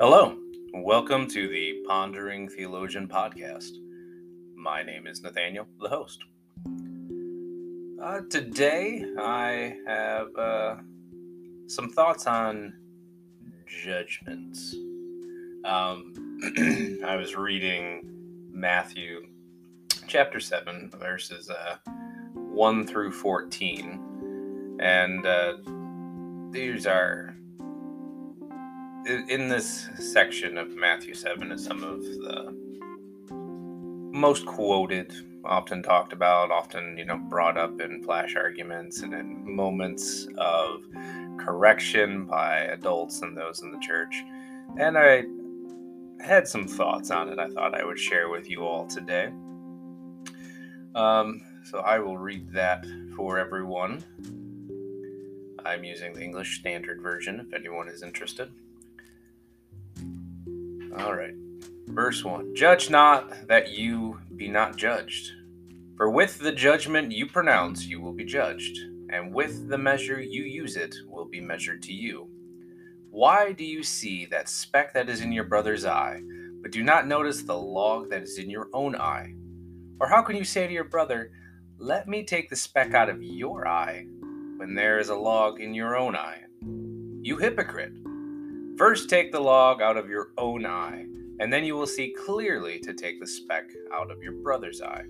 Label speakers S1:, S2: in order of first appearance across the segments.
S1: Hello, welcome to the Pondering Theologian podcast. My name is Nathaniel, the host. Uh, today, I have uh, some thoughts on judgments. Um, I was reading Matthew chapter 7, verses uh, 1 through 14, and uh, these are in this section of Matthew 7 is some of the most quoted, often talked about, often, you know, brought up in flash arguments and in moments of correction by adults and those in the church. And I had some thoughts on it I thought I would share with you all today. Um, so I will read that for everyone. I'm using the English Standard Version if anyone is interested. All right. Verse 1 Judge not that you be not judged. For with the judgment you pronounce, you will be judged, and with the measure you use it will be measured to you. Why do you see that speck that is in your brother's eye, but do not notice the log that is in your own eye? Or how can you say to your brother, Let me take the speck out of your eye, when there is a log in your own eye? You hypocrite! First take the log out of your own eye, and then you will see clearly to take the speck out of your brother's eye.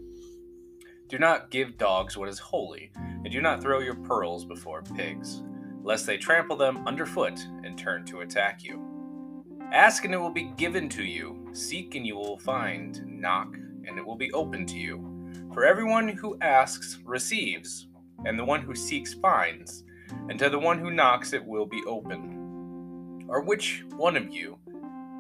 S1: Do not give dogs what is holy, and do not throw your pearls before pigs, lest they trample them underfoot and turn to attack you. Ask and it will be given to you. Seek and you will find. Knock and it will be opened to you. For everyone who asks receives, and the one who seeks finds, and to the one who knocks it will be opened. Or which one of you,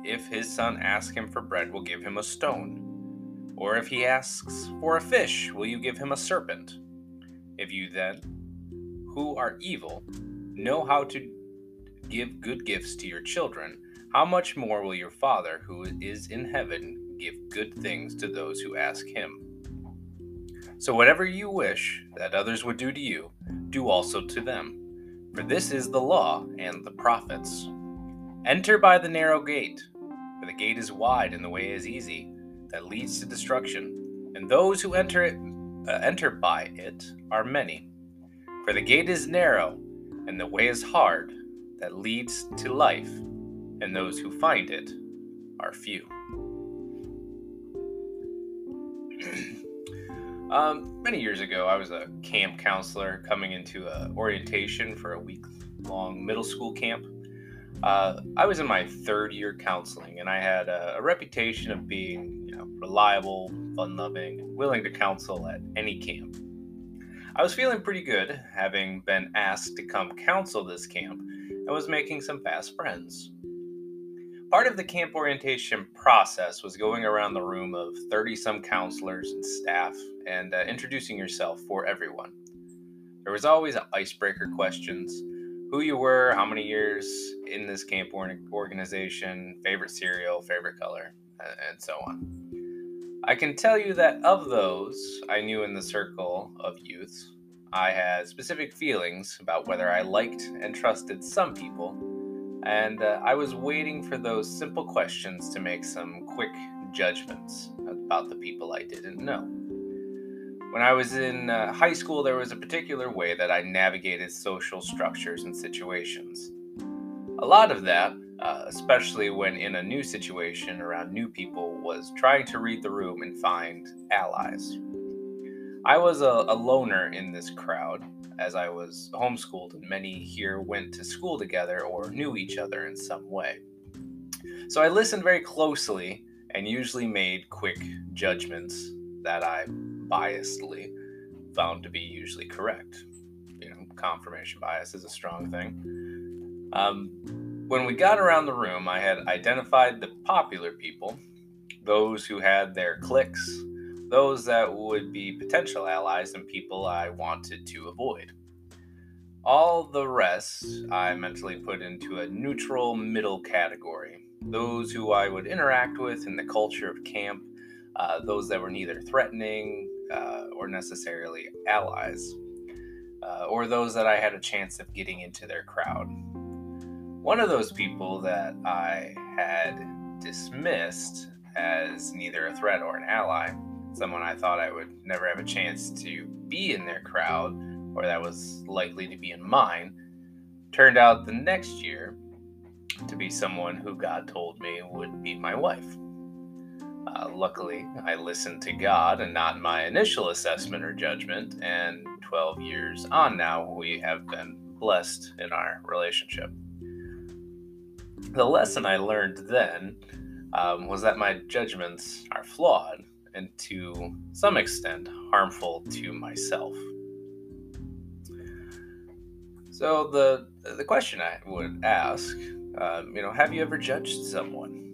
S1: if his son asks him for bread, will give him a stone? Or if he asks for a fish, will you give him a serpent? If you then, who are evil, know how to give good gifts to your children, how much more will your Father who is in heaven give good things to those who ask him? So, whatever you wish that others would do to you, do also to them. For this is the law and the prophets. Enter by the narrow gate, for the gate is wide and the way is easy that leads to destruction, and those who enter it uh, enter by it are many. For the gate is narrow and the way is hard that leads to life, and those who find it are few. um, many years ago, I was a camp counselor coming into a orientation for a week long middle school camp uh, I was in my third year counseling, and I had a, a reputation of being, you know, reliable, fun-loving, willing to counsel at any camp. I was feeling pretty good, having been asked to come counsel this camp, and was making some fast friends. Part of the camp orientation process was going around the room of 30 some counselors and staff and uh, introducing yourself for everyone. There was always icebreaker questions who you were, how many years in this camp or organization, favorite cereal, favorite color, and so on. I can tell you that of those I knew in the circle of youth, I had specific feelings about whether I liked and trusted some people, and uh, I was waiting for those simple questions to make some quick judgments about the people I didn't know. When I was in uh, high school, there was a particular way that I navigated social structures and situations. A lot of that, uh, especially when in a new situation around new people, was trying to read the room and find allies. I was a, a loner in this crowd, as I was homeschooled, and many here went to school together or knew each other in some way. So I listened very closely and usually made quick judgments that I biasedly found to be usually correct. You know, confirmation bias is a strong thing. Um, when we got around the room, I had identified the popular people, those who had their cliques, those that would be potential allies, and people I wanted to avoid. All the rest I mentally put into a neutral middle category. Those who I would interact with in the culture of camp, uh, those that were neither threatening uh, or necessarily allies, uh, or those that I had a chance of getting into their crowd. One of those people that I had dismissed as neither a threat or an ally, someone I thought I would never have a chance to be in their crowd or that was likely to be in mine, turned out the next year to be someone who God told me would be my wife. Uh, luckily, I listened to God and not my initial assessment or judgment, and 12 years on now, we have been blessed in our relationship. The lesson I learned then um, was that my judgments are flawed and to some extent harmful to myself. So the the question I would ask, um, you know, have you ever judged someone?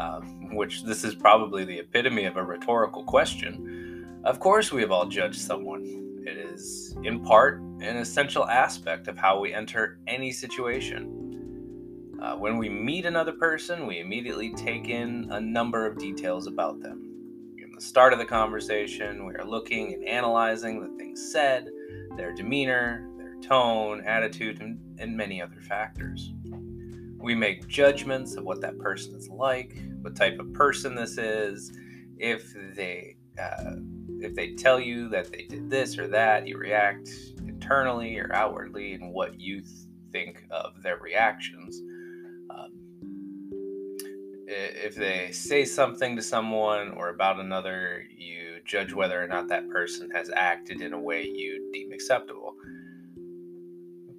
S1: Um, which this is probably the epitome of a rhetorical question. Of course, we have all judged someone. It is, in part, an essential aspect of how we enter any situation. Uh, when we meet another person, we immediately take in a number of details about them. In the start of the conversation, we are looking and analyzing the things said, their demeanor, their tone, attitude, and, and many other factors. We make judgments of what that person is like, what type of person this is. If they uh, if they tell you that they did this or that, you react internally or outwardly in what you think of their reactions. Um, if they say something to someone or about another, you judge whether or not that person has acted in a way you deem acceptable.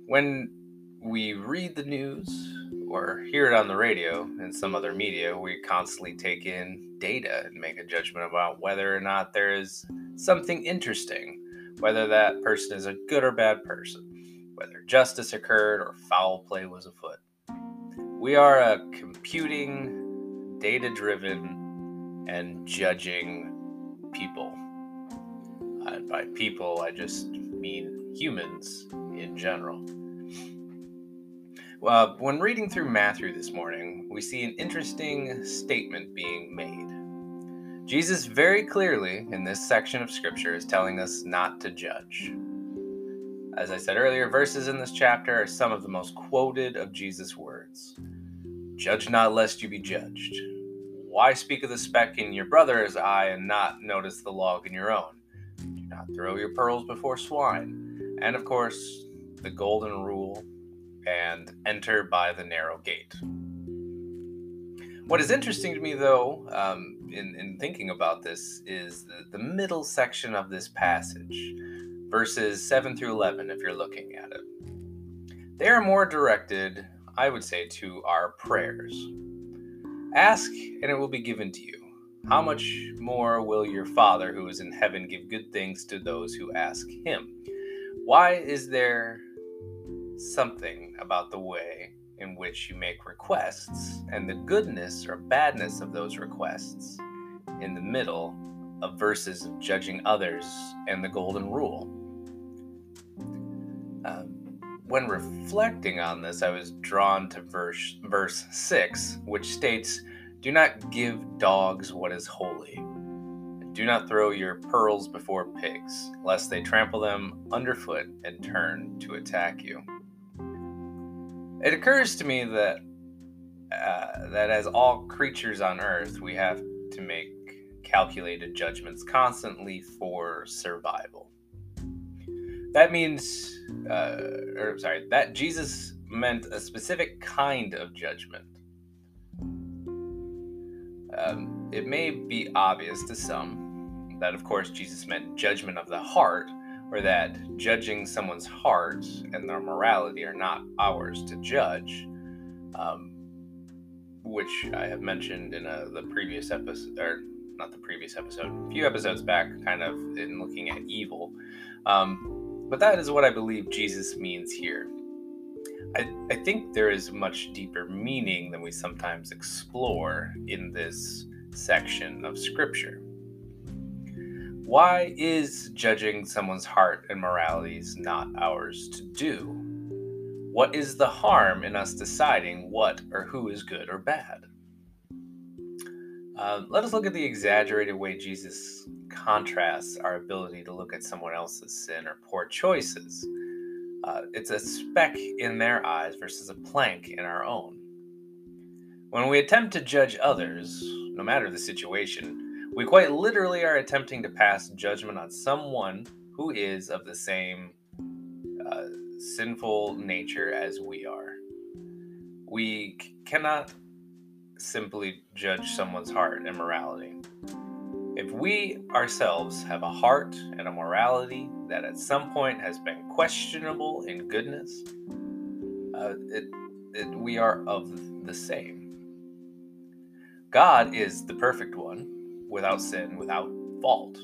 S1: When we read the news or hear it on the radio and some other media, we constantly take in data and make a judgment about whether or not there is something interesting, whether that person is a good or bad person, whether justice occurred or foul play was afoot. We are a computing, data driven, and judging people. And by people, I just mean humans in general. Well, when reading through Matthew this morning, we see an interesting statement being made. Jesus very clearly in this section of scripture is telling us not to judge. As I said earlier, verses in this chapter are some of the most quoted of Jesus' words. Judge not lest you be judged. Why speak of the speck in your brother's eye and not notice the log in your own? Do not throw your pearls before swine. And of course, the golden rule and enter by the narrow gate. What is interesting to me, though, um, in, in thinking about this, is the, the middle section of this passage, verses 7 through 11, if you're looking at it. They are more directed I would say, to our prayers. Ask, and it will be given to you. How much more will your Father who is in heaven give good things to those who ask him? Why is there something about the way in which you make requests and the goodness or badness of those requests in the middle of verses of judging others and the golden rule? Um, when reflecting on this, I was drawn to verse, verse 6, which states, Do not give dogs what is holy. Do not throw your pearls before pigs, lest they trample them underfoot and turn to attack you. It occurs to me that uh, that as all creatures on earth, we have to make calculated judgments constantly for survival. That means, uh, or sorry, that Jesus meant a specific kind of judgment. Um, it may be obvious to some that, of course, Jesus meant judgment of the heart, or that judging someone's heart and their morality are not ours to judge, um, which I have mentioned in a, uh, the previous episode, or not the previous episode, a few episodes back, kind of in looking at evil. Um, but that is what I believe Jesus means here. I, I think there is much deeper meaning than we sometimes explore in this section of Scripture. Why is judging someone's heart and moralities not ours to do? What is the harm in us deciding what or who is good or bad? Uh, let us look at the exaggerated way Jesus contrasts our ability to look at someone else's sin or poor choices Uh, it's a speck in their eyes versus a plank in our own. When we attempt to judge others, no matter the situation, we quite literally are attempting to pass judgment on someone who is of the same uh, sinful nature as we are. We c- cannot simply judge someone's heart and morality. If we ourselves have a heart and a morality that at some point has been questionable in goodness, uh, it, it, we are of the same. God is the perfect one, without sin, without fault.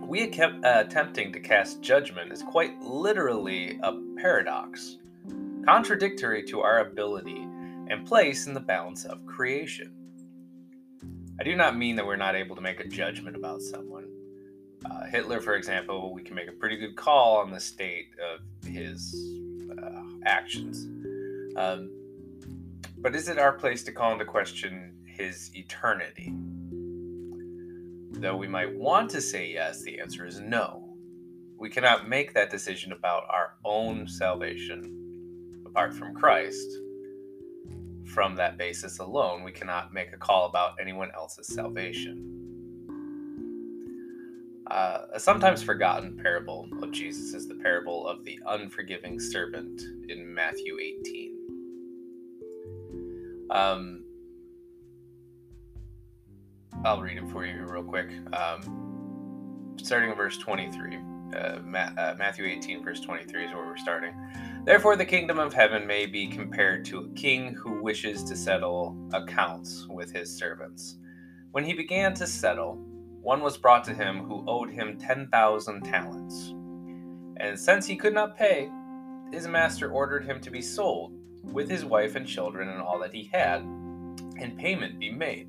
S1: We kept uh, attempting to cast judgment is quite literally a paradox, contradictory to our ability and place in the balance of creation. I do not mean that we're not able to make a judgment about someone. Uh, Hitler, for example, we can make a pretty good call on the state of his uh, actions. Um, but is it our place to call into question his eternity? Though we might want to say yes, the answer is no. We cannot make that decision about our own salvation apart from Christ from that basis alone, we cannot make a call about anyone else's salvation. Uh, a sometimes forgotten parable of Jesus is the parable of the unforgiving servant in Matthew 18. Um, I'll read it for you real quick. Um, starting in verse 23. Uh, Ma- uh, Matthew 18, verse 23 is where we're starting. Therefore, the kingdom of heaven may be compared to a king who wishes to settle accounts with his servants. When he began to settle, one was brought to him who owed him 10,000 talents. And since he could not pay, his master ordered him to be sold, with his wife and children and all that he had, and payment be made.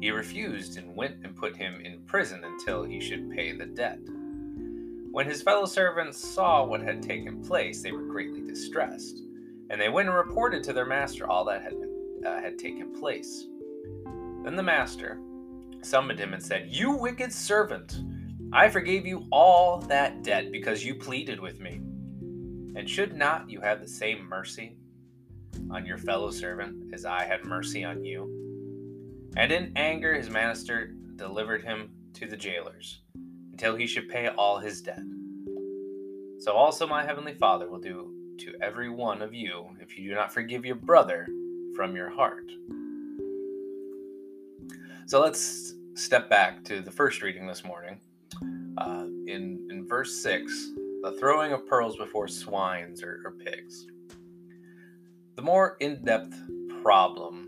S1: He refused and went and put him in prison until he should pay the debt. When his fellow servants saw what had taken place, they were greatly distressed, and they went and reported to their master all that had, uh, had taken place. Then the master summoned him and said, You wicked servant, I forgave you all that debt because you pleaded with me. And should not you have the same mercy on your fellow servant as I had mercy on you? And in anger, his master delivered him to the jailers until he should pay all his debt. So also my heavenly Father will do to every one of you if you do not forgive your brother from your heart. So let's step back to the first reading this morning. Uh, in, in verse 6, the throwing of pearls before swines or, or pigs. The more in depth problem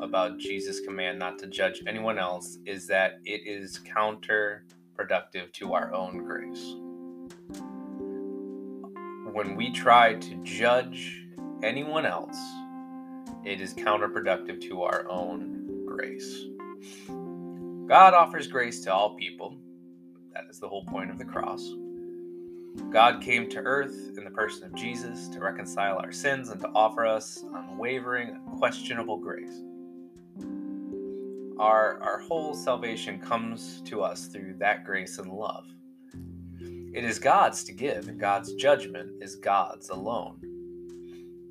S1: about Jesus' command not to judge anyone else is that it is counterproductive to our own grace. When we try to judge anyone else, it is counterproductive to our own grace. God offers grace to all people. That is the whole point of the cross. God came to earth in the person of Jesus to reconcile our sins and to offer us unwavering, unquestionable grace our, our whole salvation comes to us through that grace and love. It is God's to give, and God's judgment is God's alone.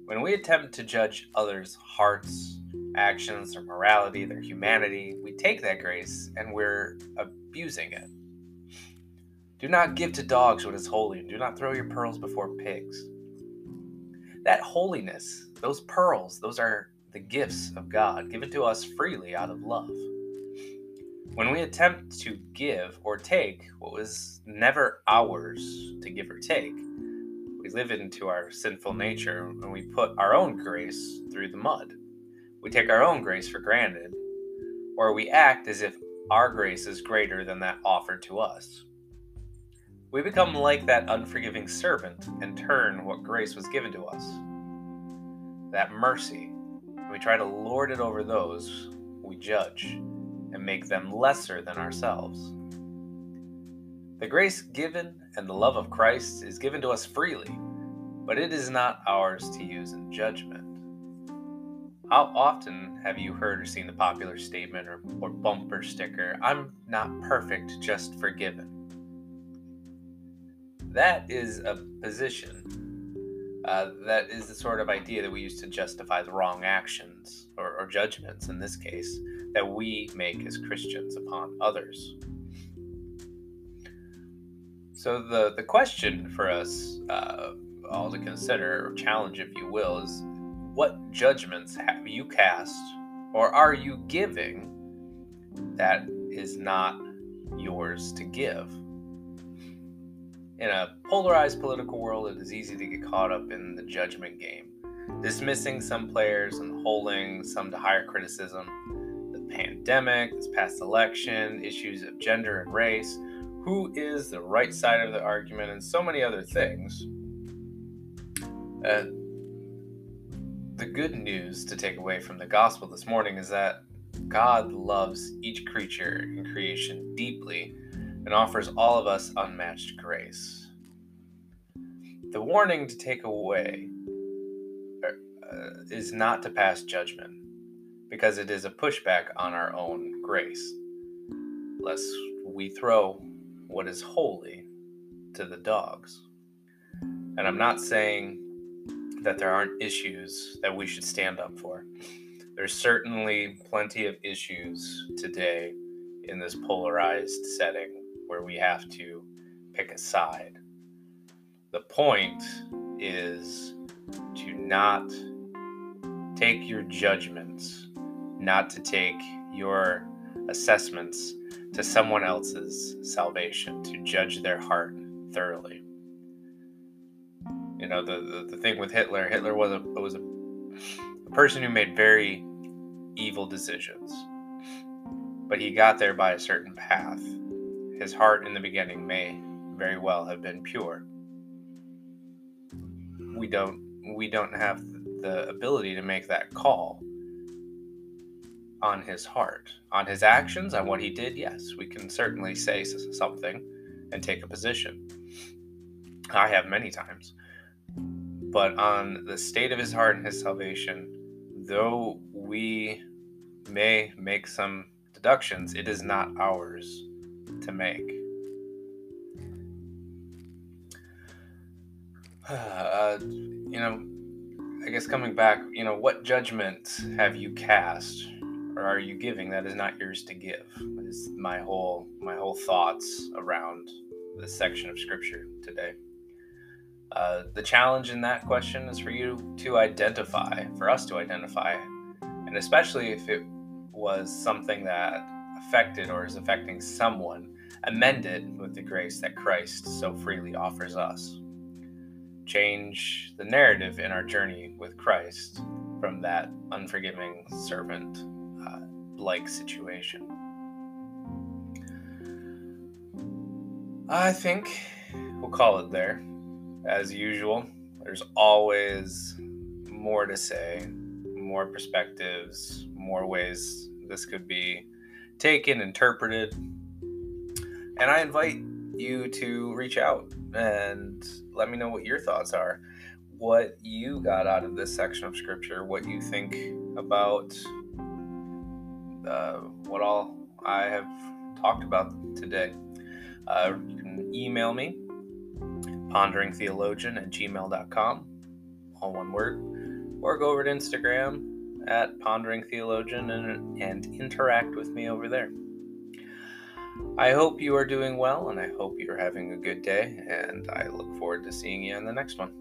S1: When we attempt to judge others' hearts, actions, or morality, their humanity, we take that grace and we're abusing it. Do not give to dogs what is holy, and do not throw your pearls before pigs. That holiness, those pearls, those are the gifts of God given to us freely out of love. When we attempt to give or take what was never ours to give or take, we live into our sinful nature and we put our own grace through the mud. We take our own grace for granted, or we act as if our grace is greater than that offered to us. we become like that unforgiving servant and turn what grace was given to us. That mercy, we try to lord it over those we judge and make them lesser than ourselves. The grace given and the love of Christ is given to us freely, but it is not ours to use in judgment. How often have you heard or seen the popular statement or, or bumper sticker, I'm not perfect, just forgiven? That is a position. Uh, that is the sort of idea that we use to justify the wrong actions or, or judgments, in this case, that we make as Christians upon others. So, the, the question for us uh, all to consider, or challenge, if you will, is what judgments have you cast or are you giving that is not yours to give? In a polarized political world, it is easy to get caught up in the judgment game, dismissing some players and holding some to higher criticism. The pandemic, this past election, issues of gender and race, who is the right side of the argument, and so many other things. Uh, the good news to take away from the gospel this morning is that God loves each creature in creation deeply and offers all of us unmatched grace. The warning to take away uh, is not to pass judgment, because it is a pushback on our own grace, lest we throw what is holy to the dogs. And I'm not saying that there aren't issues that we should stand up for. There's certainly plenty of issues today in this polarized setting where we have to pick a side. The point is to not take your judgments, not to take your assessments to someone else's salvation, to judge their heart thoroughly. You know, the, the, the thing with Hitler, Hitler was a was a, a person who made very evil decisions. But he got there by a certain path his heart in the beginning may very well have been pure. We don't we don't have the ability to make that call on his heart. On his actions, on what he did, yes, we can certainly say something and take a position. I have many times. But on the state of his heart and his salvation, though we may make some deductions, it is not ours to make. Uh, you know, I guess coming back, you know, what judgment have you cast or are you giving that is not yours to give? Is my whole my whole thoughts around this section of scripture today. Uh, the challenge in that question is for you to identify, for us to identify, and especially if it was something that affected or is affecting someone, amend it with the grace that Christ so freely offers us. Change the narrative in our journey with Christ from that unforgiving servant uh, like situation. I think we'll call it there. As usual, there's always more to say, more perspectives, more ways this could be taken, interpreted. And I invite you to reach out and let me know what your thoughts are, what you got out of this section of scripture, what you think about uh, what all I have talked about today. Uh, you can email me, ponderingtheologian at gmail.com, all one word, or go over to Instagram at Pondering Theologian and, and interact with me over there. I hope you are doing well and I hope you're having a good day, and I look forward to seeing you in the next one.